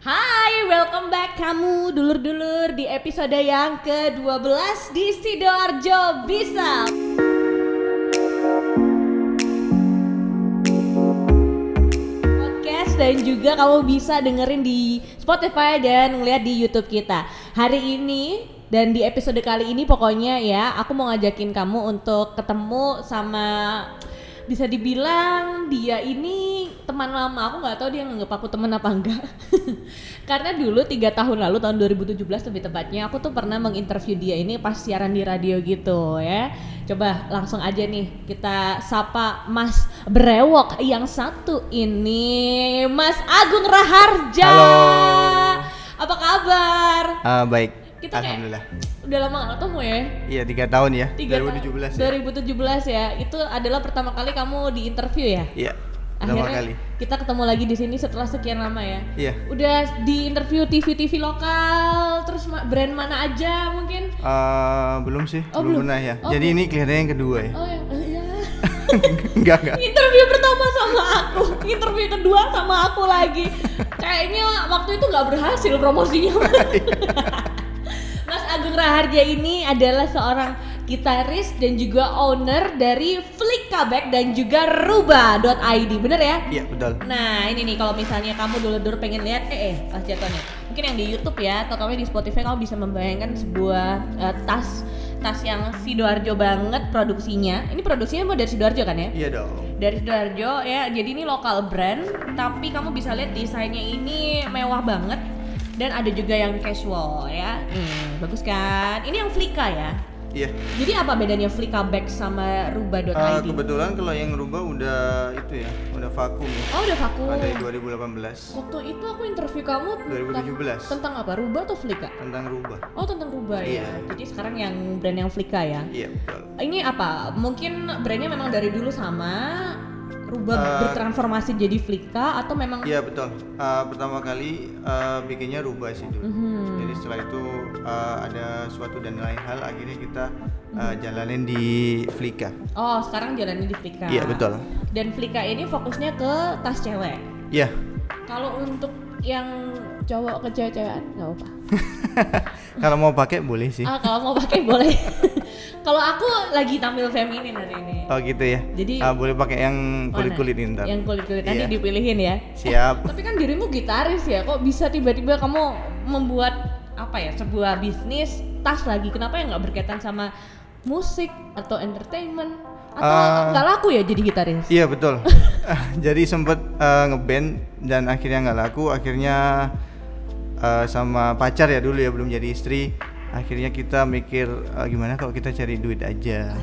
Hai, welcome back kamu dulur-dulur di episode yang ke-12 di Sidoarjo Bisa. Podcast dan juga kamu bisa dengerin di Spotify dan ngeliat di YouTube kita. Hari ini dan di episode kali ini pokoknya ya, aku mau ngajakin kamu untuk ketemu sama bisa dibilang dia ini teman lama aku nggak tahu dia nganggap aku teman apa enggak karena dulu tiga tahun lalu tahun 2017 lebih tepatnya aku tuh pernah menginterview dia ini pas siaran di radio gitu ya coba langsung aja nih kita sapa Mas Brewok yang satu ini Mas Agung Raharja Halo. apa kabar Ah, baik. Kita kayak- Alhamdulillah. Udah lama gak ketemu ya Iya tiga tahun ya. Tiga 2017 tahun. ya. 2017 ya. Itu adalah pertama kali kamu di interview ya? Iya. Pertama kali. kita ketemu lagi di sini setelah sekian lama ya. Iya. Udah di interview TV-TV lokal, terus brand mana aja mungkin? Ah, belum sih, Oh, belum. belum pernah ya. Oh, Jadi ini kelihatannya yang kedua ya. Oh ya, eh, ya. enggak enggak. interview pertama sama aku, interview kedua sama aku lagi. Kayaknya waktu itu nggak berhasil promosinya. Agung Raharja ini adalah seorang gitaris dan juga owner dari Flickabag dan juga Ruba.id, bener ya? Iya betul. Nah ini nih kalau misalnya kamu dulu-dulu pengen lihat eh eh pas jatuhnya mungkin yang di YouTube ya atau kamu di Spotify kamu bisa membayangkan sebuah eh, tas tas yang sidoarjo banget produksinya ini produksinya mau dari sidoarjo kan ya Iya dong. dari sidoarjo ya jadi ini lokal brand tapi kamu bisa lihat desainnya ini mewah banget dan ada juga yang casual ya hmm, bagus kan ini yang Flika ya Iya. jadi apa bedanya Flika Bag sama Ah, Ruba.id kebetulan kalau yang rubah udah itu ya, udah vakum ya. oh udah vakum Dari 2018. Waktu itu aku interview kamu tentang, 2017. tentang apa? Ruba atau Flika? Tentang rubah. Oh tentang Ruba ya. Iya. Jadi sekarang yang brand yang Flika ya. Iya betul. Ini apa? Mungkin brandnya memang dari dulu sama Ruba Eh, bertransformasi jadi Flika atau memang Iya betul. Ah, pertama kali ah, bikinnya rubah sih dulu. Mhm. Jadi setelah itu ah, ada suatu dan lain hal akhirnya kita ah, jalanin di Flika. Oh sekarang jalannya di Flika. Iya betul. Dan Flika ini fokusnya ke tas cewek. Iya. Kalau untuk yang cowok ke cewek-cewekan nggak apa-apa. Kalau mau pakai boleh sih. Ah kalau mau pakai boleh. Kalau aku lagi tampil feminin hari ini. Oh gitu ya. Jadi- Ah, boleh pakai yang kulit kulit Mana? ini ntar. Yang kulit-kulit nanti Iya. dipilihin ya. Siap. Tapi kan dirimu gitaris ya, kok bisa tiba-tiba kamu membuat apa ya sebuah bisnis tas lagi? Kenapa yang nggak berkaitan sama musik atau entertainment? Atau Ah. nggak laku ya jadi gitaris? Iya betul. Jadi sempet eh, ngeband dan akhirnya nggak laku. Akhirnya eh, sama pacar ya dulu ya belum jadi istri. Akhirnya kita mikir eh, gimana kalau kita cari duit aja.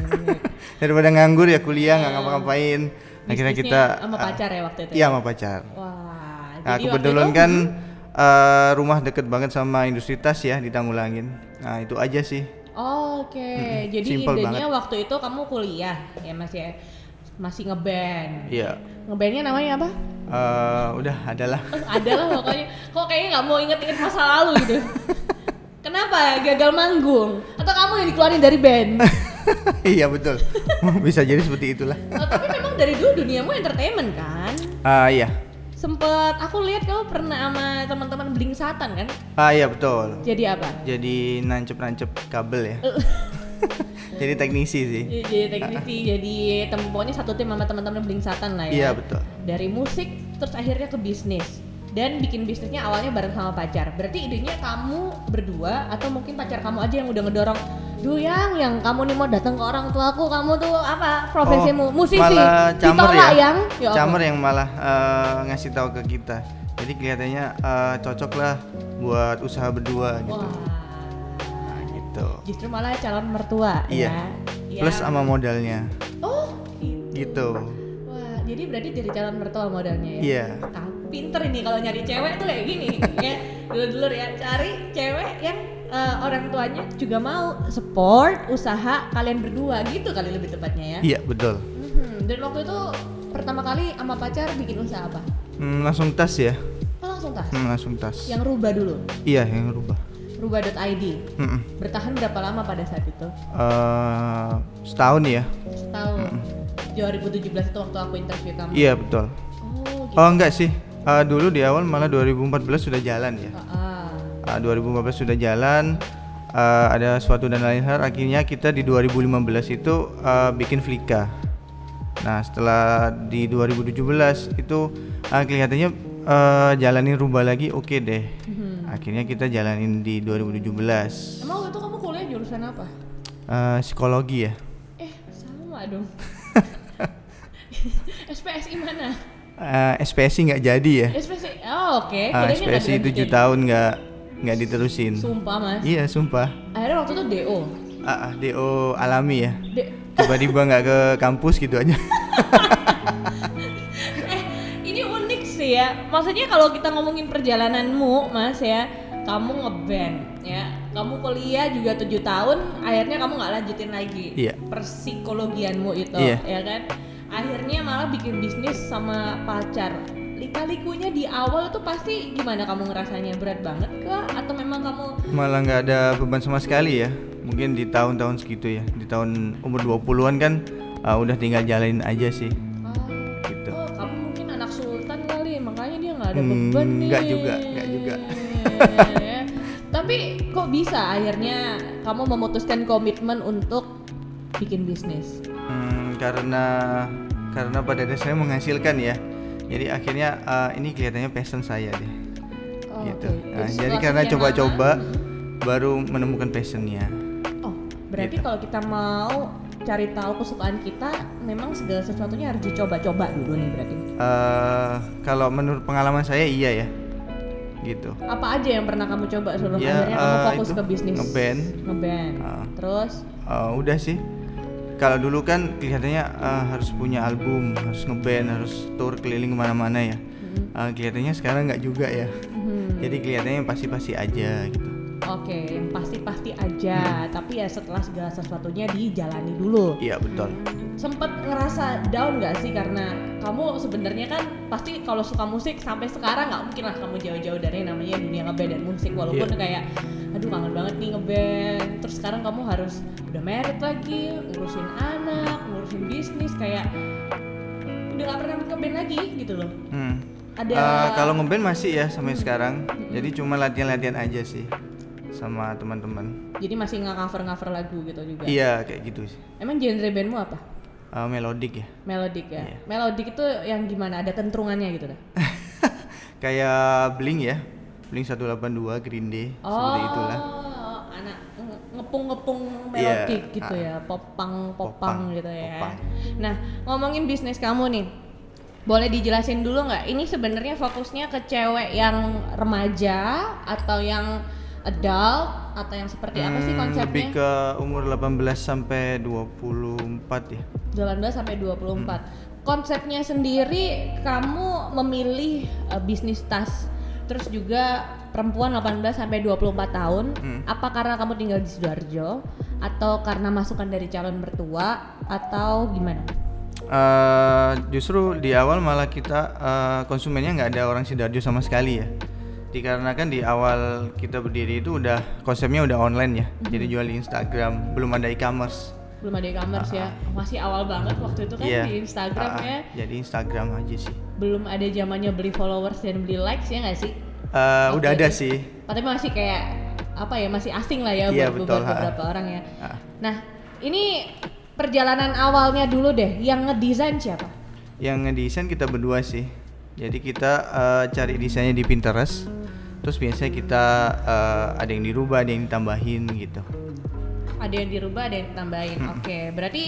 Daripada nganggur ya kuliah nggak ngapa-ngapain. Akhirnya kita sama ah, pacar ya waktu itu. Iya sama pacar. Wah. Nah jadi kebetulan kan eh, rumah deket banget sama industri tas ya di Tanggulangin. Nah itu aja sih. Oh, Oke, jadi simple idenya banget. waktu itu kamu kuliah ya masih masih ngeband. Iya. Ngebandnya namanya apa? Eh, udah adalah. Oh, ada lah pokoknya. Kok kayaknya nggak mau inget-inget masa lalu gitu. Kenapa? Gagal manggung? Atau kamu yang dikeluarin dari band? iya betul. Bisa jadi seperti itulah. Oh, tapi memang dari dulu duniamu entertainment kan? Ah iya. Sempet aku lihat kamu pernah sama teman-teman Bling Satan kan? Ah iya betul. Jadi apa? Jadi nancep-nancep kabel ya. jadi teknisi sih. Jadi teknisi, jadi tem pokoknya satu tim sama teman-teman Bling Satan lah ya. Iya betul. Dari musik terus akhirnya ke bisnis. Dan bikin bisnisnya awalnya bareng sama pacar. Berarti idenya kamu berdua atau mungkin pacar kamu aja yang udah ngedorong. Duh yang, yang kamu nih mau datang ke orang tuaku, kamu tuh apa profesimu? Musisi. Oh, Malah camer ya. yang. Ya camer yang malah eh, ngasih tahu ke kita. Jadi kelihatannya eh, cocok lah buat usaha berdua gitu. Wah. Gitu. Justru malah calon mertua Iya. ya. Plus sama modalnya. Oh, gitu. Gitu. Wah, jadi berarti jadi calon mertua modalnya ya? Iya. Kamu pinter ini kalau nyari cewek tuh kayak gini ya. Dulu-dulu ya cari cewek yang eh, orang tuanya juga mau support usaha kalian berdua gitu kali lebih tepatnya ya. Iya betul. Mhm, Dan waktu itu pertama kali sama pacar bikin usaha apa? Hmm, langsung tas ya. Oh langsung tas. Hmm, langsung tas. Yang rubah dulu. Iya yang rubah. Rubah.id. Mm-mm. Bertahan berapa lama pada saat itu? Eh, setahun ya. Setahun. 2017 itu waktu aku interview kamu. Iya betul. Oh, gitu. Oh enggak sih. Uh, dulu di awal malah 2014 sudah jalan ya. Ah, Uh, 2014 sudah jalan. uh, ada suatu dan lain hal. Akhirnya kita di 2015 itu uh, bikin Flika. Nah setelah di 2017 itu uh, kelihatannya uh, jalanin rubah lagi oke deh. Mhm. Akhirnya kita jalanin di 2017. Emang waktu itu kamu kuliah jurusan apa? Uh, psikologi ya. Eh, sama dong. SPSI mana? Uh, SPSI nggak jadi ya. SPSI. Oh, oke. Uh, Kirain nggak SPSI. 7 tahun nggak nggak diterusin. Sumpah, Mas. Iya sumpah. Akhirnya waktu itu DO. Ah, ah, DO alami ya. D- Tiba-tiba nggak ke kampus gitu aja. sih ya. Maksudnya kalau kita ngomongin perjalananmu, Mas ya, kamu ngeband ya. Kamu kuliah juga tujuh tahun, akhirnya kamu nggak lanjutin lagi Iya. persikologianmu itu, Iya. ya kan? Akhirnya malah bikin bisnis sama pacar. Lika-likunya di awal tuh pasti gimana kamu ngerasanya berat banget kah? Atau memang kamu Malah nggak ada beban sama sekali ya. Mungkin di tahun-tahun segitu ya. Di tahun umur 20-an kan ah, udah tinggal jalanin aja sih. Ada Hmm, beban nih. nggak juga, nggak juga. Tapi kok bisa akhirnya kamu memutuskan komitmen untuk bikin bisnis? Hmm, karena karena pada dasarnya menghasilkan ya. Jadi akhirnya ah, ini kelihatannya passion saya deh. Oh, gitu. oke. Nah, Jadi karena coba-coba baru menemukan passionnya. Oh, berarti Gitu. kalau kita mau cari tahu kesukaan kita, memang segala sesuatunya harus dicoba-coba dulu nih berarti. eh kalau menurut pengalaman saya iya ya. Gitu. Apa aja yang pernah kamu coba sebelum Ya, akhirnya kamu eh, fokus itu, ke bisnis? ngeband. Ngeband. Ah. Terus Eh, udah sih. Kalau dulu kan kelihatannya eh, harus punya album, harus ngeband, harus tour keliling ke mana-mana ya. Eh, kelihatannya sekarang nggak juga ya. Mhm. Jadi kelihatannya pasti-pasti aja gitu. Oke, yang pasti-pasti aja, tapi ya setelah segala sesuatunya dijalani dulu. Iya betul. Sempet ngerasa down gak sih karena kamu sebenarnya kan pasti kalau suka musik sampai sekarang nggak mungkin lah kamu jauh-jauh dari namanya dunia ngeband dan musik walaupun Iya. kayak aduh kangen banget nih ngeband terus sekarang kamu harus udah married lagi ngurusin anak ngurusin bisnis kayak udah gak pernah ngeband lagi gitu loh Hmm. ada Eh, kalau ngeband masih ya sampai sekarang. Jadi cuma latihan-latihan aja sih sama teman-teman. jadi masih nggak cover cover lagu gitu juga Iya kayak gitu sih. emang genre bandmu apa Eh, melodik ya. Melodik ya. Iya. Melodik itu yang gimana? Ada tentrungannya gitu dah. Kayak Blink ya. Blink 182 Green Day seperti itulah. Oh, anak nge- ngepung-ngepung Iya, melodik gitu ah. ya, popang popang Popang, gitu ya. popang. Nah, ngomongin bisnis kamu nih. Boleh dijelasin dulu nggak? Ini sebenarnya fokusnya ke cewek yang remaja atau yang adult atau yang seperti apa sih Hmm, konsepnya? Lebih ke umur 18 sampai 24 ya. 18 sampai 24. Hmm. Konsepnya sendiri kamu memilih uh, bisnis tas. Terus juga perempuan 18 sampai 24 tahun. Hmm. Apa karena kamu tinggal di Sidoarjo atau karena masukan dari calon mertua atau gimana? Eh, justru di awal malah kita eh, konsumennya nggak ada orang sidoarjo sama sekali ya. Dikarenakan di awal kita berdiri itu udah konsepnya udah online ya. Jadi jual di Instagram, belum ada e-commerce. Belum ada e-commerce ya. Masih awal banget waktu itu kan Iya. di Instagram Ah, ah, ya. Jadi Instagram aja sih. Belum ada zamannya beli followers dan beli likes ya nggak sih? Eh, Waktu udah ada sih. Tapi masih kayak apa ya masih asing lah ya Iya, buat, betul, buat beberapa orang ya. Ah. Nah ini perjalanan awalnya dulu deh yang ngedesain siapa? Yang ngedesain kita berdua sih. Jadi kita eh, cari desainnya di Pinterest. Terus biasanya kita eh, ada yang dirubah, ada yang ditambahin gitu. Ada yang dirubah, ada yang ditambahin. Oke, berarti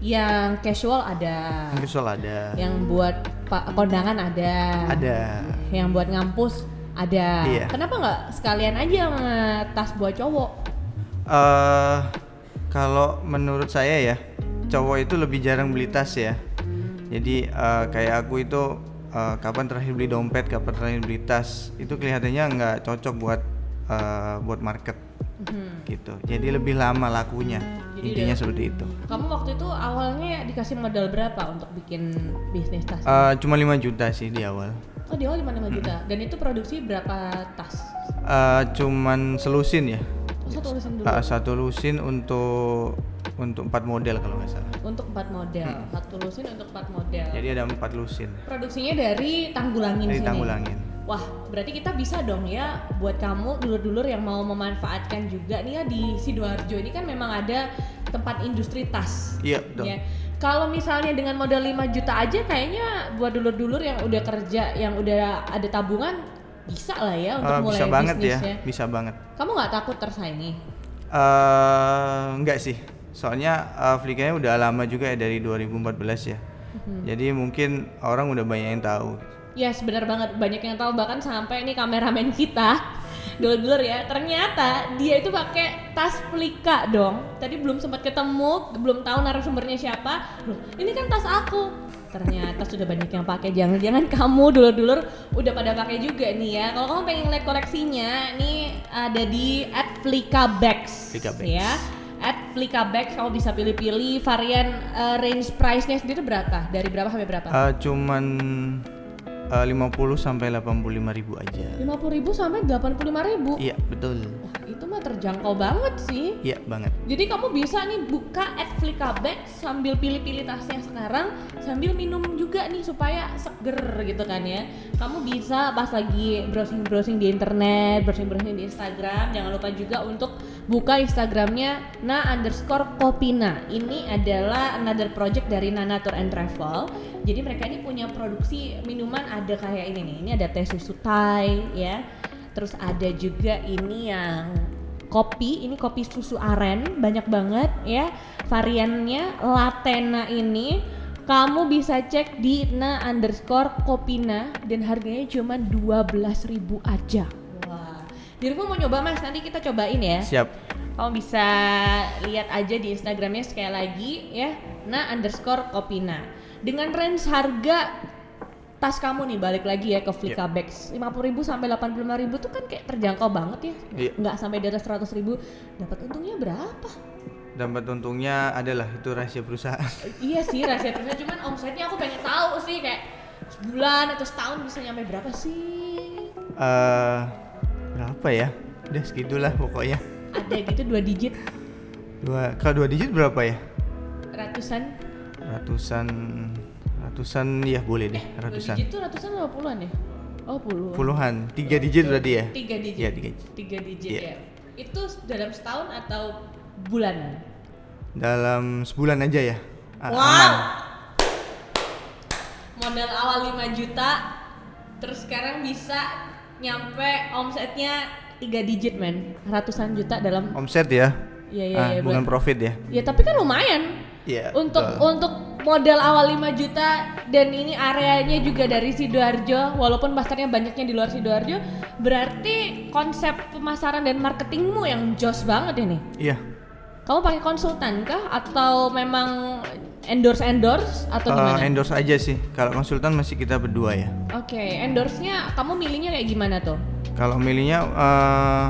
yang casual ada, Visual ada. yang buat kondangan ada, Ada. yang buat ngampus ada. Iya. Kenapa nggak sekalian aja sama tas buat cowok? eh kalau menurut saya ya, cowok itu lebih jarang beli tas ya. Jadi eh, kayak aku itu eh, kapan terakhir beli dompet, kapan terakhir beli tas, itu kelihatannya nggak cocok buat eh, buat market Mhm. gitu. Jadi lebih lama lakunya. Jadi Intinya udah- seperti itu. Kamu waktu itu awalnya dikasih modal berapa untuk bikin bisnis tas? Eh, cuma 5 juta sih di awal. Oh di awal 5 juta. Dan itu produksi berapa tas? Eh, cuman selusin ya. Satu lusin dulu. Eh, satu lusin untuk untuk empat model kalau nggak salah. Untuk empat model, satu lusin untuk empat model. Jadi ada empat lusin Produksinya dari Tanggulangin dari sini. Tanggulangin. Wah, berarti kita bisa dong ya buat kamu dulur-dulur yang mau memanfaatkan juga nih ya di Sidoarjo ini kan memang ada tempat industri tas. Iya betul. Ya. Kalau misalnya dengan modal 5 juta aja kayaknya buat dulur-dulur yang udah kerja, yang udah ada tabungan bisa lah ya untuk Eh, mulai bisa banget ya, bisa banget. Kamu nggak takut tersaingi? eh enggak sih. Soalnya uh, Flickr-nya udah lama juga ya dari 2014 ya. Mhm. Jadi mungkin orang udah banyak yang tahu. Ya benar banget banyak yang tahu bahkan sampai ini kameramen kita dulur-dulur ya ternyata dia itu pakai tas Flika dong tadi belum sempat ketemu belum tahu narasumbernya siapa Loh, ini kan tas aku ternyata sudah banyak yang pakai jangan-jangan kamu dulur-dulur udah pada pakai juga nih ya kalau kamu pengen lihat koleksinya ini ada di at Flika Bags Flika Bags. ya at Flika Bags kamu bisa pilih-pilih varian eh, range price-nya sendiri berapa dari berapa sampai berapa Eh, cuman uh, 50 sampai 85 ribu aja. 50.000 sampai 85.000. Iya betul. Wah, itu mah terjangkau banget sih. Iya banget. Jadi kamu bisa nih buka at Flickabag sambil pilih-pilih tasnya sekarang sambil minum juga nih supaya seger gitu kan ya. Kamu bisa pas lagi browsing-browsing di internet, browsing-browsing di Instagram, jangan lupa juga untuk buka Instagramnya na underscore kopina. Ini adalah another project dari Nana Tour and Travel. Jadi mereka ini punya produksi minuman ada kayak ini nih. Ini ada teh susu Thai ya. Terus ada juga ini yang kopi ini kopi susu aren banyak banget ya variannya. Latena ini kamu bisa cek di na underscore kopina dan harganya cuma 12.000 aja. Wah dirimu mau nyoba mas? Nanti kita cobain ya. Siap. kamu bisa lihat aja di instagramnya sekali lagi ya na underscore kopina. Dengan range harga tas kamu nih balik lagi ya ke Flika Bags 50.000 sampai 85.000 tuh kan kayak terjangkau banget ya Iya. nggak sampai di atas 100.000 dapat untungnya berapa Dapat untungnya adalah itu rahasia perusahaan. iya sih rahasia terusnya cuman omsetnya aku pengen tahu sih kayak sebulan atau setahun bisa nyampe berapa sih Eh berapa ya? Udah segitulah pokoknya. ada gitu dua digit Dua kalau dua digit berapa ya? ratusan Ratusan ratusan ya boleh deh, dua ratusan. digit tuh ratusan apa puluhan ya oh puluhan Puluhan, tiga digit berarti ya? tiga digit Iya, tiga digit. tiga digit Iya. ya itu dalam setahun atau bulanan Dalam sebulan aja ya. Wow Aman. modal awal 5 juta terus sekarang bisa nyampe omsetnya tiga digit men ratusan juta dalam Omset ya. Iya, iya, Ah, iya, bukan bulan- profit ya. ya tapi kan lumayan Iya. untuk betul. untuk modal awal 5 juta dan ini areanya juga dari Sidoarjo walaupun pasarnya banyaknya di luar Sidoarjo berarti konsep pemasaran dan marketingmu yang jos banget ini Iya. kamu pakai konsultan kah atau memang endorse endorse atau Eh, gimana? endorse aja sih. Kalau konsultan masih kita berdua ya. Oke, endorse-nya kamu milihnya kayak gimana tuh? Kalau milihnya eh,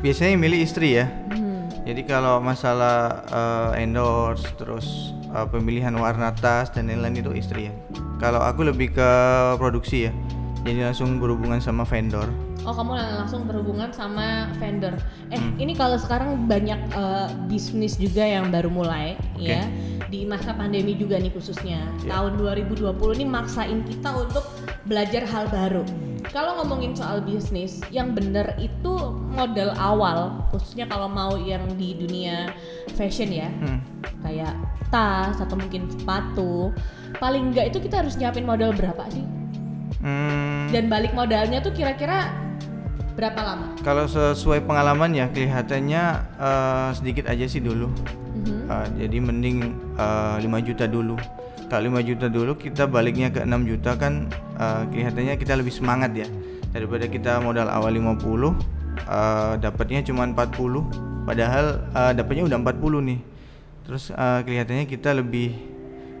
biasanya milih istri ya. Hmm. Jadi kalau masalah eh, endorse terus eh, pemilihan warna tas dan lain-lain itu istri ya. Kalau aku lebih ke produksi ya. Jadi langsung berhubungan sama vendor. Oh, kamu lang- langsung berhubungan sama vendor. Eh, Hmm. ini kalau sekarang banyak eh, bisnis juga yang baru mulai Oke. ya di masa pandemi juga nih khususnya. Ya. Tahun 2020 ini maksain kita untuk belajar hal baru. Kalau ngomongin soal bisnis, yang bener itu modal awal, khususnya kalau mau yang di dunia fashion ya. Hmm. kayak tas atau mungkin sepatu paling enggak itu kita harus nyiapin modal berapa sih Hmm, dan balik modalnya tuh kira-kira berapa lama kalau sesuai pengalaman ya kelihatannya eh, sedikit aja sih dulu. Eh, jadi mending eh, 5 juta dulu. Kalau 5 juta dulu kita baliknya ke 6 juta kan eh, kelihatannya kita lebih semangat ya. Daripada kita modal awal 50 eh, dapatnya cuma 40 padahal eh, dapatnya udah 40 nih. Terus eh, kelihatannya kita lebih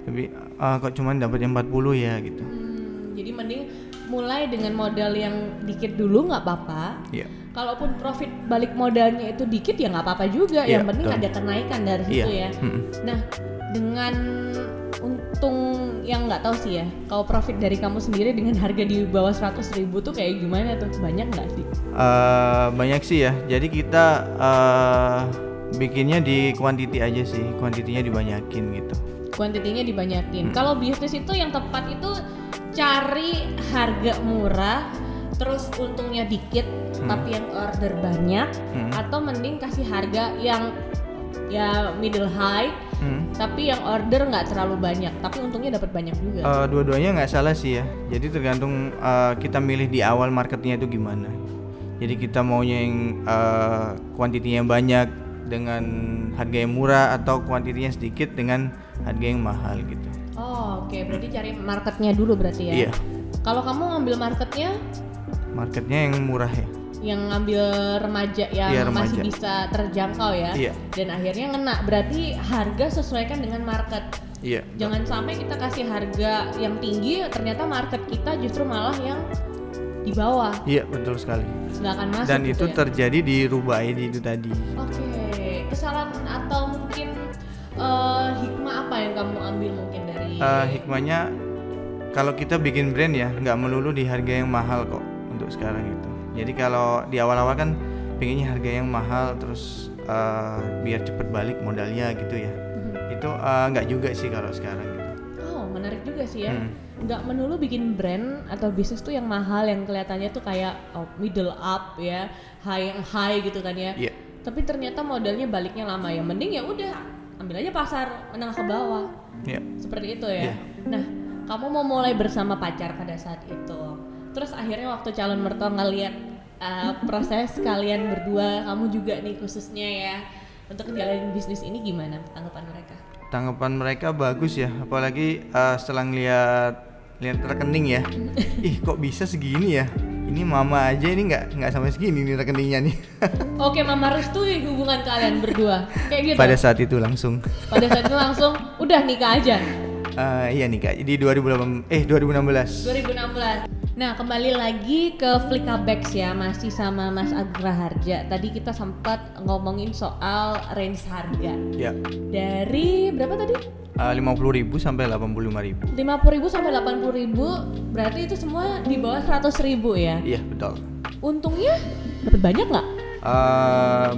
lebih eh, kok cuma dapat yang 40 ya gitu. Hmm, jadi mending mulai dengan modal yang dikit dulu nggak apa-apa Iya. kalaupun profit balik modalnya itu dikit ya nggak apa-apa juga Iya, yang penting betul. ada kenaikan dari Iya. situ ya Mm-mm. nah dengan untung yang nggak tahu sih ya kalau profit dari kamu sendiri dengan harga di bawah 100.000 ribu tuh kayak gimana tuh banyak nggak sih Eh, banyak sih ya. Jadi kita eh, bikinnya di quantity aja sih, kuantitinya dibanyakin gitu. Kuantitinya dibanyakin. Hmm. Kalau bisnis itu yang tepat itu cari harga murah, terus untungnya dikit, tapi yang order banyak, Hmm. atau mending kasih harga yang ya middle high, Hmm. tapi yang order nggak terlalu banyak, tapi untungnya dapat banyak juga. Eh, dua-duanya nggak salah sih ya. Jadi tergantung eh, kita milih di awal marketnya itu gimana. Jadi kita maunya yang eh, kuantitinya banyak dengan harga yang murah atau kuantitinya sedikit dengan harga yang mahal gitu. Oh, oke, berarti cari marketnya dulu berarti ya. Iya. Kalau kamu ngambil marketnya Marketnya yang murah ya. Yang ngambil remaja yang masih remaja. bisa terjangkau ya. Iya. Dan akhirnya ngena. Berarti harga sesuaikan dengan market. Iya. Jangan sampai kita kasih harga yang tinggi ternyata market kita justru malah yang di bawah. Iya betul sekali. nggak akan masuk Dan gitu itu ya. terjadi di Rubah ID itu tadi. Oke, kesalahan atau mungkin eh, hikmah apa yang kamu ambil mungkin dari Eh, hikmahnya kalau kita bikin brand ya nggak melulu di harga yang mahal kok untuk sekarang itu. Jadi kalau di awal-awal kan pengennya harga yang mahal terus eh, biar cepet balik modalnya gitu ya. Mhm. Itu eh, nggak juga sih kalau sekarang gitu. Oh, menarik juga sih ya. Hmm. Nggak melulu bikin brand atau bisnis tuh yang mahal yang kelihatannya tuh kayak oh, middle up ya, high high gitu kan ya. Iya. Tapi ternyata modalnya baliknya lama ya. Mending ya udah ambil aja pasar menengah ke bawah. Iya. Seperti itu ya. Iya. Nah, kamu mau mulai bersama pacar pada saat itu. Terus akhirnya waktu calon mertua ngeliat uh, proses kalian berdua, kamu juga nih khususnya ya untuk ngejalanin bisnis ini gimana tanggapan mereka? Tanggapan mereka bagus ya, apalagi eh, setelah ngeliat lihat rekening ya. Ih kok bisa segini ya? Ini mama aja ini nggak nggak sampai segini nih rekeningnya nih. Oke, Mama restui hubungan kalian berdua. Kayak gitu. Pada saat itu langsung. Pada saat itu langsung udah nikah aja. Eh, iya nih kak, di 2008 eh 2016. 2016. Nah, kembali lagi ke Flickabex ya, masih sama Mas Agra Harja. Tadi kita sempat ngomongin soal range harga. Ya, Dari berapa tadi? lima puluh ribu sampai delapan puluh lima ribu. 50.000 sampai 80.000 berarti itu semua di bawah 100.000 ya. Iya betul. Untungnya dapat banyak nggak? Eh,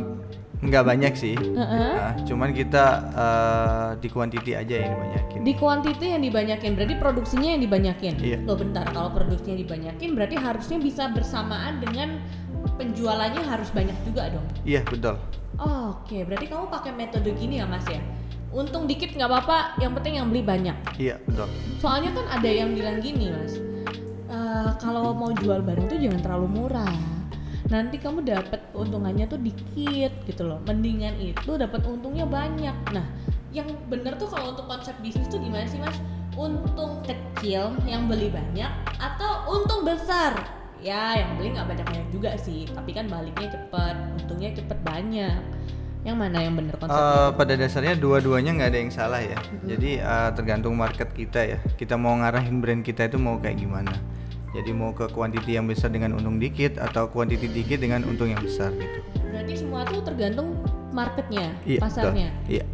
nggak banyak sih. Heeh. Nah, cuman kita eh, di quantity aja yang dibanyakin. Di kuantiti yang dibanyakin, berarti produksinya yang dibanyakin. Iya. Loh bentar, kalau produksinya dibanyakin berarti harusnya bisa bersamaan dengan penjualannya harus banyak juga dong. Iya betul. Oke, berarti kamu pakai metode gini ya mas ya? Untung dikit nggak apa-apa, yang penting yang beli banyak. Iya betul. Soalnya kan ada yang bilang gini mas, "Eh, kalau mau jual barang tuh jangan terlalu murah. Nanti kamu dapat keuntungannya tuh dikit gitu loh. Mendingan itu dapat untungnya banyak. Nah, yang bener tuh kalau untuk konsep bisnis tuh gimana sih mas? Untung kecil yang beli banyak atau untung besar? Ya, yang beli nggak banyak-banyak juga sih. Tapi kan baliknya cepet, untungnya cepet banyak. Yang mana yang bener konsepnya? Eh, pada dasarnya dua-duanya nggak ada yang salah ya. Jadi eh, tergantung market kita ya. Kita mau ngarahin brand kita itu mau kayak gimana. Jadi mau ke kuantiti yang besar dengan untung dikit atau kuantiti dikit dengan untung yang besar gitu. Berarti semua tuh tergantung marketnya, Iya. betul. pasarnya. Iya.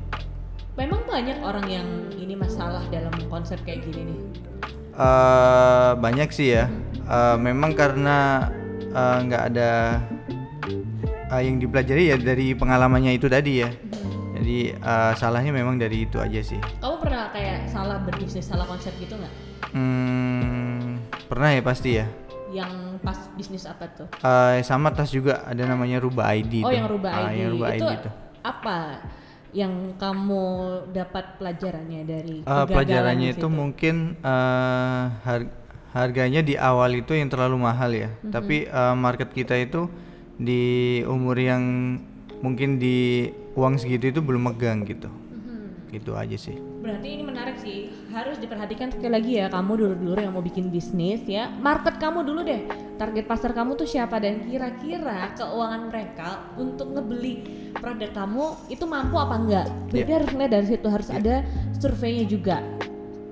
Memang banyak orang yang ini masalah dalam konsep kayak gini nih. Eh, banyak sih ya. Eh, memang karena eh, nggak ada eh, yang dipelajari ya dari pengalamannya itu tadi ya. Jadi eh, salahnya memang dari itu aja sih. Kamu pernah kayak salah berbisnis, salah konsep gitu nggak? Hmm, pernah ya pasti ya. Yang pas bisnis apa tuh? Eh, sama tas juga ada namanya Rubah ID. oh tuh. yang rubah Ah, ID. yang Rubah itu ID apa yang kamu dapat pelajarannya dari kegagalan pelajarannya di itu mungkin har- harganya di awal itu yang terlalu mahal ya. Mm-hmm. Tapi eh, market kita itu di umur yang mungkin di uang segitu itu belum megang gitu. Gitu aja sih. Berarti ini menarik sih. Harus diperhatikan sekali lagi ya kamu dulu-dulu yang mau bikin bisnis ya. Market kamu dulu deh. Target pasar kamu tuh siapa dan kira-kira keuangan mereka untuk ngebeli produk kamu itu mampu apa enggak. Jadi Iya. harus ngeliat dari situ harus ada surveinya juga.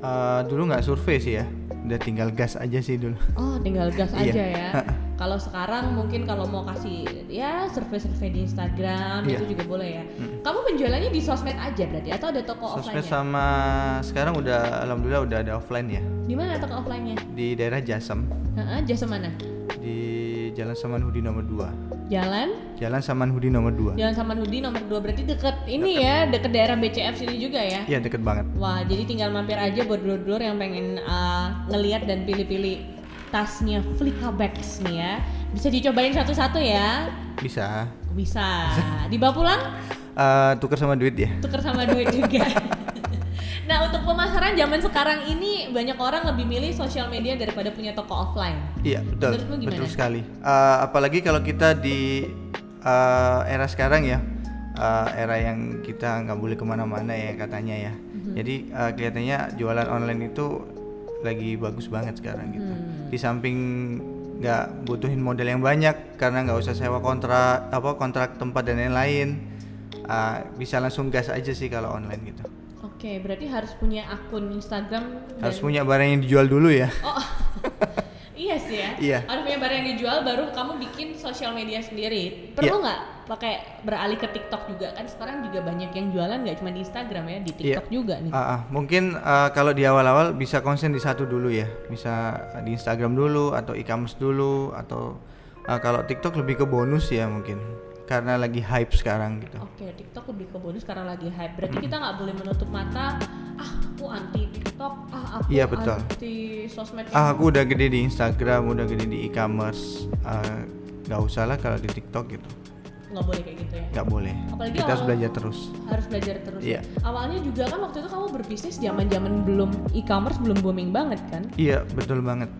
Eh, dulu nggak survei sih ya. Udah tinggal gas aja sih dulu. Oh, tinggal gas Iya. aja ya. Kalau sekarang mungkin kalau mau kasih ya survei-survei di Instagram Iya. itu juga boleh ya. Kamu penjualannya di sosmed aja berarti atau ada toko Sosmed offline-nya? sama sekarang udah alhamdulillah udah ada offline ya. Di mana toko offline-nya? Di daerah Jasem. Heeh, jasa mana? Di Jalan Samanhudi nomor 2. Jalan Jalan Samanhudi nomor 2. Jalan Samanhudi nomor 2 berarti deket ini ya, deket daerah BCF sini juga ya. Iya, deket banget. Wah, jadi tinggal mampir aja buat dulur-dulur yang pengen uh, ngeliat dan pilih-pilih tasnya Flika Bags nih ya. Bisa dicobain satu-satu ya. Bisa. Bisa. Dibawa pulang, Eh tuker sama duit ya. tuker sama duit juga. nah, untuk pemasaran zaman sekarang ini banyak orang lebih milih sosial media daripada punya toko offline. Iya, betul. Menurutmu gimana? Betul sekali. Eh, apalagi kalau kita di eh, era sekarang ya. eh, era yang kita nggak boleh ke mana-mana ya katanya ya. Mhm. Jadi eh, kelihatannya jualan online itu lagi bagus banget sekarang gitu. Hmm. Di samping nggak butuhin modal yang banyak karena nggak usah sewa kontrak apa kontrak tempat dan lain-lain. Eh, bisa langsung gas aja sih kalau online gitu. Oke, berarti harus punya akun Instagram Harus dan- punya barang yang dijual dulu ya. Oh, iya sih ya. Iya. Harus punya barang yang dijual baru kamu bikin sosial media sendiri. Perlu Iya. nggak pakai beralih ke TikTok juga kan sekarang juga banyak yang jualan nggak cuma di Instagram ya, di Iya. TikTok juga nih. Ah, ah. mungkin ah, kalau di awal-awal bisa konsen di satu dulu ya, bisa di Instagram dulu atau e-commerce dulu atau ah, kalau TikTok lebih ke bonus ya mungkin karena lagi hype sekarang gitu. Oke, TikTok lebih ke bonus karena lagi hype. Berarti kita nggak boleh menutup mata. Ah, aku anti TikTok. Ah, aku Iya, betul. anti sosmed. Ah, aku udah gede di Instagram, udah gede di e-commerce, ah, nggak usah lah kalau di TikTok gitu, nggak boleh kayak gitu ya. nggak boleh. Apalagi Kita harus belajar terus. Harus belajar terus. Iya. Awalnya juga kan waktu itu kamu berbisnis zaman-zaman belum e-commerce belum booming banget kan? Iya, betul banget.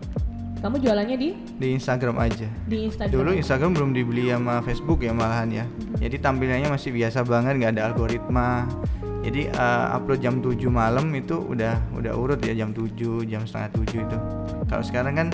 Kamu jualannya di Di Instagram aja. di Instagram. Dulu Instagram belum dibeli sama Facebook ya malahan ya. Jadi tampilannya masih biasa banget, nggak ada algoritma. Jadi uh, upload jam 7 malam itu udah udah urut ya jam 7, jam setengah 7 itu. Kalau sekarang kan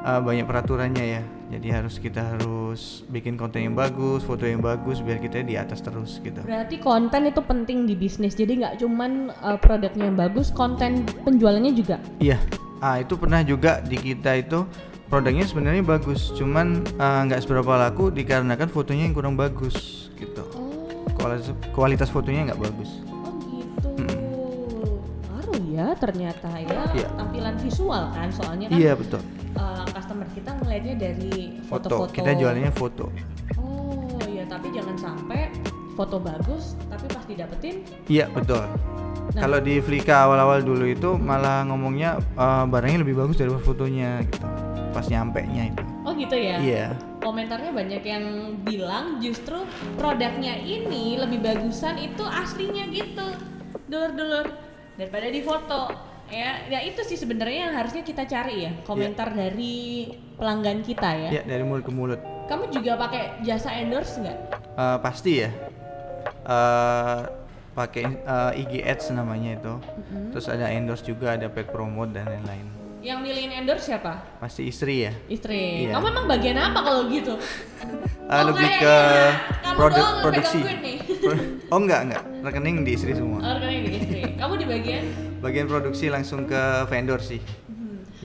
uh, banyak peraturannya ya. Jadi harus kita harus bikin konten yang bagus, foto yang bagus biar kita di atas terus gitu. Berarti konten itu penting di bisnis. Jadi nggak cuman uh, produknya yang bagus, konten penjualannya juga. Iya. Ah itu pernah juga di kita itu produknya sebenarnya bagus, cuman uh, nggak seberapa laku dikarenakan fotonya yang kurang bagus gitu. Oh, Kualitas kualitas fotonya nggak bagus. oh gitu. Baru ya ternyata ya Iya. tampilan visual kan soalnya kan Iya betul. Uh, customer kita ngelihatnya dari Foto. foto-foto. Kita jualannya foto. Oh iya, tapi jangan sampai foto bagus tapi pas didapetin Iya betul. Nah. Kalau di Flika awal-awal dulu itu malah ngomongnya eh, barangnya lebih bagus dari fotonya gitu. Pas nyampe nya itu. oh gitu ya. Iya. komentarnya banyak yang bilang justru produknya ini lebih bagusan itu aslinya gitu dulur-dulur daripada di foto ya ya itu sih sebenarnya yang harusnya kita cari ya komentar dari pelanggan kita ya Iya dari mulut ke mulut. kamu juga pakai jasa endorse nggak Eh, pasti ya. eh pakai eh, IG Ads namanya itu. Terus ada endorse juga, ada paid promote dan lain-lain. yang milihin endorse siapa Pasti istri ya. istri Iya. kamu emang bagian apa kalau gitu Oh, lebih ke kamu produk produksi. nih. oh enggak enggak, rekening di istri semua. Oh, rekeningnya di istri kamu di bagian Bagian produksi langsung ke vendor sih.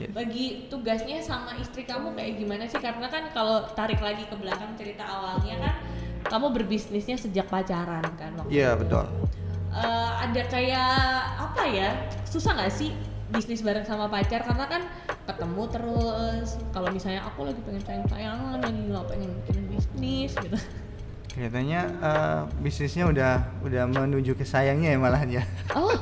Ya. bagi tugasnya sama istri kamu kayak gimana sih karena kan kalau tarik lagi ke belakang cerita awalnya kan kamu berbisnisnya sejak pacaran kan waktu Iya betul. Eh, ada kayak apa ya susah nggak sih bisnis bareng sama pacar karena kan ketemu terus kalau misalnya aku lagi pengen sayang sayangan lagi nggak pengen bikin bisnis gitu Kelihatannya eh, bisnisnya udah udah menuju ke sayangnya ya malahan ya. oh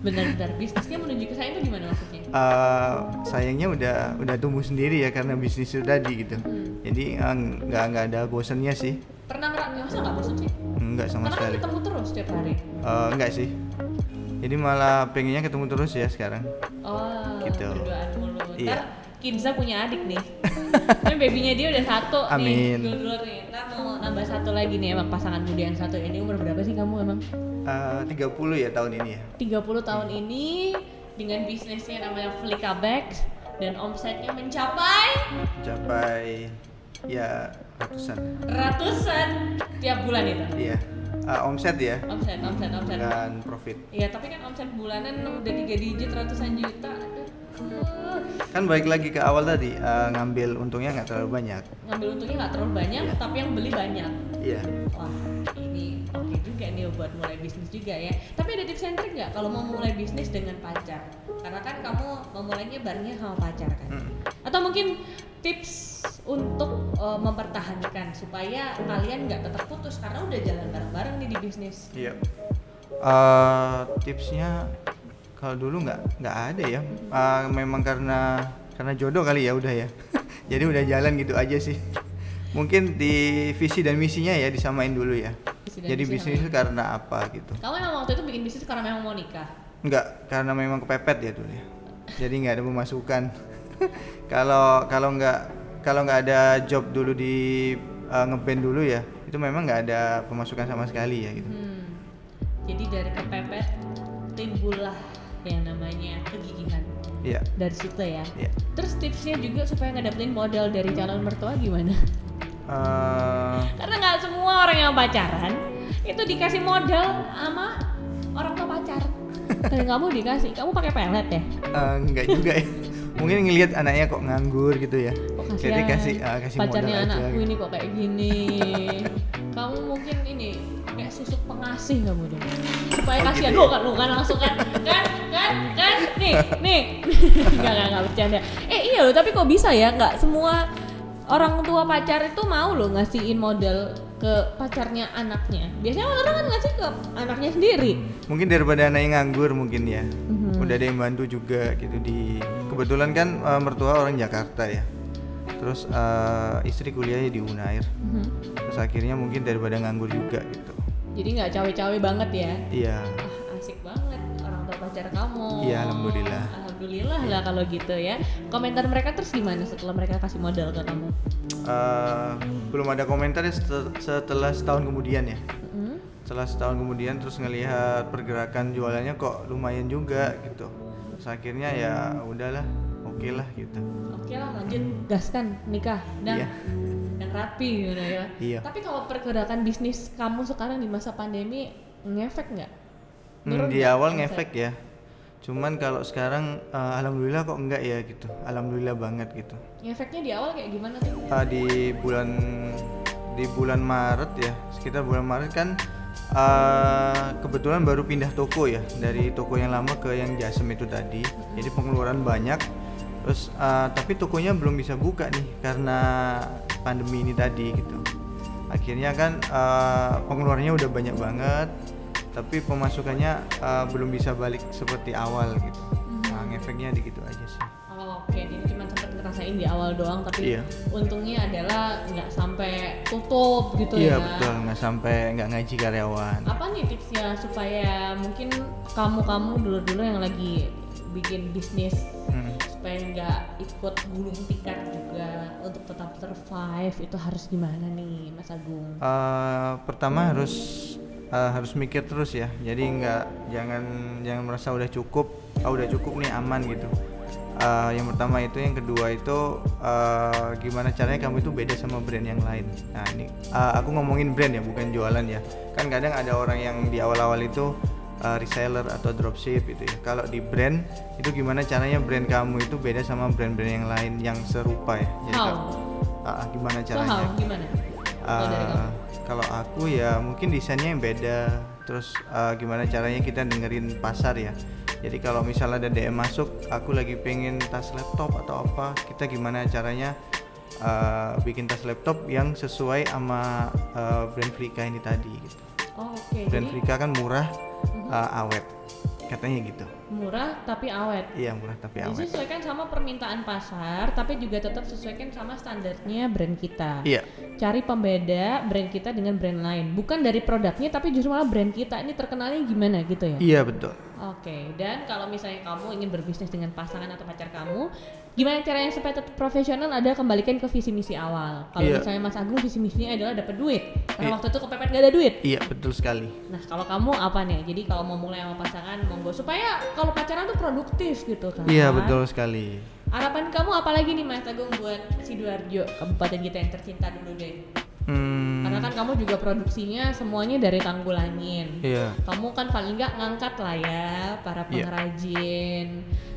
benar-benar bisnisnya menuju ke saya itu gimana maksudnya Eh, sayangnya udah udah tumbuh sendiri ya karena bisnis sudah di gitu. Hmm. Jadi eh, nggak nggak ada bosannya sih. pernah ngerasa masa nggak bosan sih Enggak sama karena sekali. ketemu terus setiap hari Eh, enggak sih. Jadi malah pengennya ketemu terus ya sekarang. Oh, Gitu. berduaan mulu. Iya. Ntar Kinza punya adik nih. Kan babynya dia udah satu nih, Amin. dulur nih. Ntar mau nambah satu lagi nih emang pasangan muda yang satu ini umur berapa sih kamu emang? Eh, 30 ya tahun ini ya. 30 tahun ini dengan bisnisnya namanya Flika Bags dan omsetnya mencapai Capai ya ratusan. ratusan tiap bulan itu. Iya. Eh, omset ya, Omset, omset, omset. bukan profit. Iya, tapi kan omset bulanan udah tiga digit ratusan juta. Aduh. Kan balik lagi ke awal tadi eh, ngambil untungnya nggak terlalu banyak. Ngambil untungnya nggak terlalu banyak, Iya. tapi yang beli banyak. Iya. Wah, ini oke juga nih buat mulai bisnis juga ya. Tapi ada tips and trick nggak kalau mau mulai bisnis dengan pacar? Karena kan kamu memulainya barengnya sama pacar kan? Mm. Atau mungkin tips untuk uh, mempertahankan supaya kalian nggak tetap putus karena udah jalan bareng-bareng nih di bisnis? Iya. Uh, tipsnya kalau dulu nggak nggak ada ya. Uh, memang karena karena jodoh kali ya udah ya. Jadi udah jalan gitu aja sih. Mungkin di visi dan misinya ya disamain dulu ya. Visi Jadi bisnis itu karena apa gitu. Kamu memang waktu itu bikin bisnis karena memang mau nikah? Enggak, karena memang kepepet ya dulu ya. Jadi nggak ada pemasukan. Kalau kalau nggak kalau nggak ada job dulu di uh, ngeband dulu ya, itu memang nggak ada pemasukan sama sekali ya gitu. Hmm. Jadi dari kepepet timbullah yang namanya kegigihan Iya. dari situ ya. Iya. Terus tipsnya juga supaya ngedapetin modal dari calon mertua gimana? Eh, Karena nggak semua orang yang pacaran itu dikasih modal sama orang tua pacar. Dan kamu dikasih, kamu pakai pelet ya? eh, nggak juga ya. Mungkin ngelihat anaknya kok nganggur gitu ya. Kok Jadi kasih eh, kasih modal pacarnya aja. anakku gitu. ini kok kayak gini. kamu mungkin ini kayak susuk pengasih kamu dong. Supaya Oh, kasihan gitu lo ya? kan lo kan langsung kan kan kan kan nih nih nggak nggak nggak bercanda. Eh iya loh tapi kok bisa ya nggak semua orang tua pacar itu mau loh ngasihin modal ke pacarnya anaknya. Biasanya orang kan ngasih ke anaknya sendiri. Mungkin daripada anaknya nganggur mungkin ya. Mhm. Udah ada yang bantu juga gitu di kebetulan kan eh, mertua orang Jakarta ya. Terus eh, istri kuliahnya di Unair. Mhm. Terus akhirnya mungkin daripada nganggur juga gitu. Jadi nggak cawe-cawe banget ya. Iya. Ah, asik banget orang tua pacar kamu. Iya, alhamdulillah. Alhamdulillah lah kalau gitu ya. Komentar mereka terus gimana setelah mereka kasih modal ke kamu? Eh, belum ada komentar ya setel- setelah setahun kemudian ya. Hmm? Setelah setahun kemudian terus ngelihat pergerakan jualannya kok lumayan juga gitu. Terus akhirnya ya udahlah, oke lah gitu. Oke lah lanjut gaskan nikah dan Iya. dan rapi gitu ya. Iya. Tapi kalau pergerakan bisnis kamu sekarang di masa pandemi ngefek nggak? Hmm, di awal ngefek ya. Cuman kalau sekarang eh, alhamdulillah kok enggak ya gitu. Alhamdulillah banget gitu. Ngefeknya di awal kayak gimana tuh? Ah, di bulan di bulan Maret ya, sekitar bulan Maret kan eh, kebetulan baru pindah toko ya dari toko yang lama ke yang Jasem itu tadi. Jadi pengeluaran banyak. Terus eh, tapi tokonya belum bisa buka nih karena pandemi ini tadi gitu. Akhirnya kan eh, pengeluarannya udah banyak banget, tapi pemasukannya eh, belum bisa balik seperti awal gitu. Nah, ngefeknya di gitu aja sih. Oh, Oke, jadi cuma sempat ngerasain di awal doang, tapi Iya. untungnya adalah nggak sampai tutup gitu Iya ya. betul, nggak sampai nggak ngaji karyawan. Apa nih tipsnya supaya mungkin kamu-kamu dulu-dulu yang lagi bikin bisnis Hmm. supaya nggak ikut gulung tikar juga untuk tetap survive itu harus gimana nih Mas Agung? Eh, pertama harus eh, harus mikir terus ya. Jadi nggak jangan jangan merasa udah cukup, ah udah cukup nih aman gitu. Eh, yang pertama itu, yang kedua itu eh, gimana caranya kamu itu beda sama brand yang lain. Nah ini eh, aku ngomongin brand ya, bukan jualan ya. Kan kadang ada orang yang di awal-awal itu eh, reseller atau dropship itu ya. Kalau di brand itu gimana caranya brand kamu itu beda sama brand-brand yang lain yang serupa ya. Jadi How? kalau- ah, gimana So caranya? how? Gimana? Kamu? kalau aku ya mungkin desainnya yang beda terus eh, gimana caranya kita dengerin pasar ya jadi kalau misalnya ada DM masuk aku lagi pengen tas laptop atau apa kita gimana caranya eh, bikin tas laptop yang sesuai sama eh, brand Frika ini tadi gitu Oh, Oke, jadi Frika kan murah eh, awet. Katanya gitu. Murah tapi awet. iya murah tapi Jadi awet. sesuaikan sama permintaan pasar, tapi juga tetap sesuaikan sama standarnya brand kita. iya. Cari pembeda brand kita dengan brand lain, bukan dari produknya, tapi justru malah brand kita. Ini terkenalnya gimana gitu ya? iya betul. Oke, dan kalau misalnya kamu ingin berbisnis dengan pasangan atau pacar kamu, gimana caranya supaya tetap profesional? Ada kembalikan ke visi misi awal. Kalau Iya. misalnya Mas Agung visi misinya adalah dapat duit, karena Iya. waktu itu kepepet gak ada duit. iya betul sekali Nah, kalau kamu apa nih? Jadi kalau mau mulai sama pasangan, monggo supaya kalau pacaran tuh produktif gitu kan? iya betul sekali Harapan kamu apa lagi nih Mas Agung buat Sidoarjo, kabupaten kita yang tercinta dulu deh? hmm, Karena kan kamu juga produksinya semuanya dari Tanggulangin. iya Kamu kan paling nggak ngangkat lah ya para Iya. pengrajin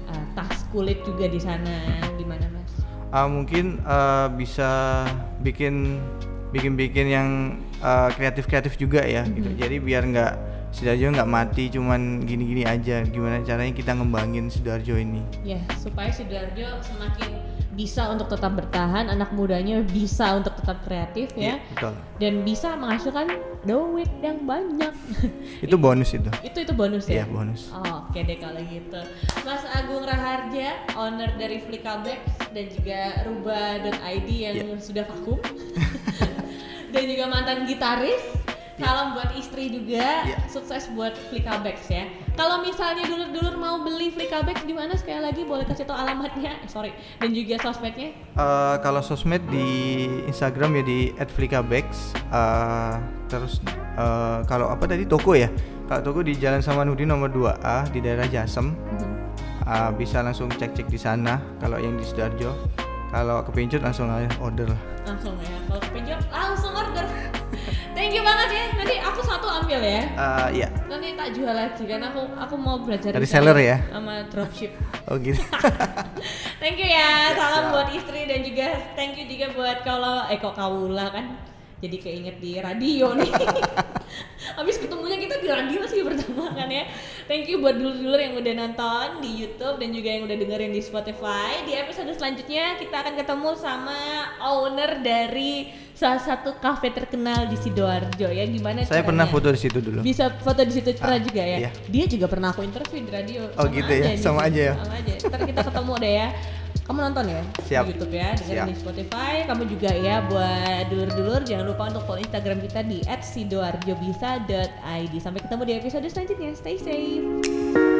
uh, tas kulit juga di sana. Gimana Mas? Ah, mungkin eh, bisa bikin bikin bikin yang eh, kreatif-kreatif juga ya gitu. Jadi biar nggak Sidoarjo nggak mati cuman gini-gini aja. Gimana caranya kita ngembangin Sidoarjo ini? Ya supaya Sidoarjo semakin bisa untuk tetap bertahan, anak mudanya bisa untuk tetap kreatif ya, Iya, betul. dan bisa menghasilkan duit yang banyak. Itu bonus itu. itu itu bonus ya. Iya, bonus. Oh, Oke deh kalau gitu. Mas Agung Raharja, owner dari Flickabex dan juga Ruba.id yang Iya. sudah vakum. dan juga mantan gitaris. Salam buat istri juga, Iya. sukses buat Flickabex ya. Kalau misalnya dulur-dulur mau beli Flickabex di mana sekali lagi boleh kasih tau alamatnya, Eh, sorry, dan juga sosmednya. Eh, kalau sosmed di Instagram ya di @flikabex. Eh, terus eh, kalau apa tadi toko ya? Kalau toko di Jalan Samanhudi nomor 2A di daerah Jasem. Eh, bisa langsung cek-cek di sana. Kalau yang di Sidoarjo, kalau kepincut langsung aja order lah. Langsung ya, kalau kepinjam langsung order. Thank you banget ya. Nanti aku satu ambil ya. Eh, iya. nanti tak jual lagi karena aku aku mau belajar Dari seller ya? sama dropship Oh gitu. thank you ya salam buat istri dan juga thank you juga buat kalau eh kok kaula kan jadi keinget di radio nih habis ketemunya kita di radio sih pertama kan ya thank you buat dulur-dulur yang udah nonton di YouTube dan juga yang udah dengerin di Spotify di episode selanjutnya kita akan ketemu sama owner dari salah satu kafe terkenal di Sidoarjo ya gimana Saya pernah caranya? foto di situ dulu. bisa foto di situ pernah Ah, juga ya iya. dia juga pernah aku interview di radio Oh, gitu ya? nih. Sama aja ya? sama aja ntar kita ketemu deh ya kamu nonton ya? Siap. di YouTube ya dengerin di Spotify. Kamu juga ya buat dulur-dulur jangan lupa untuk follow Instagram kita di @sidoarjobisa.id sampai ketemu di episode selanjutnya. Stay safe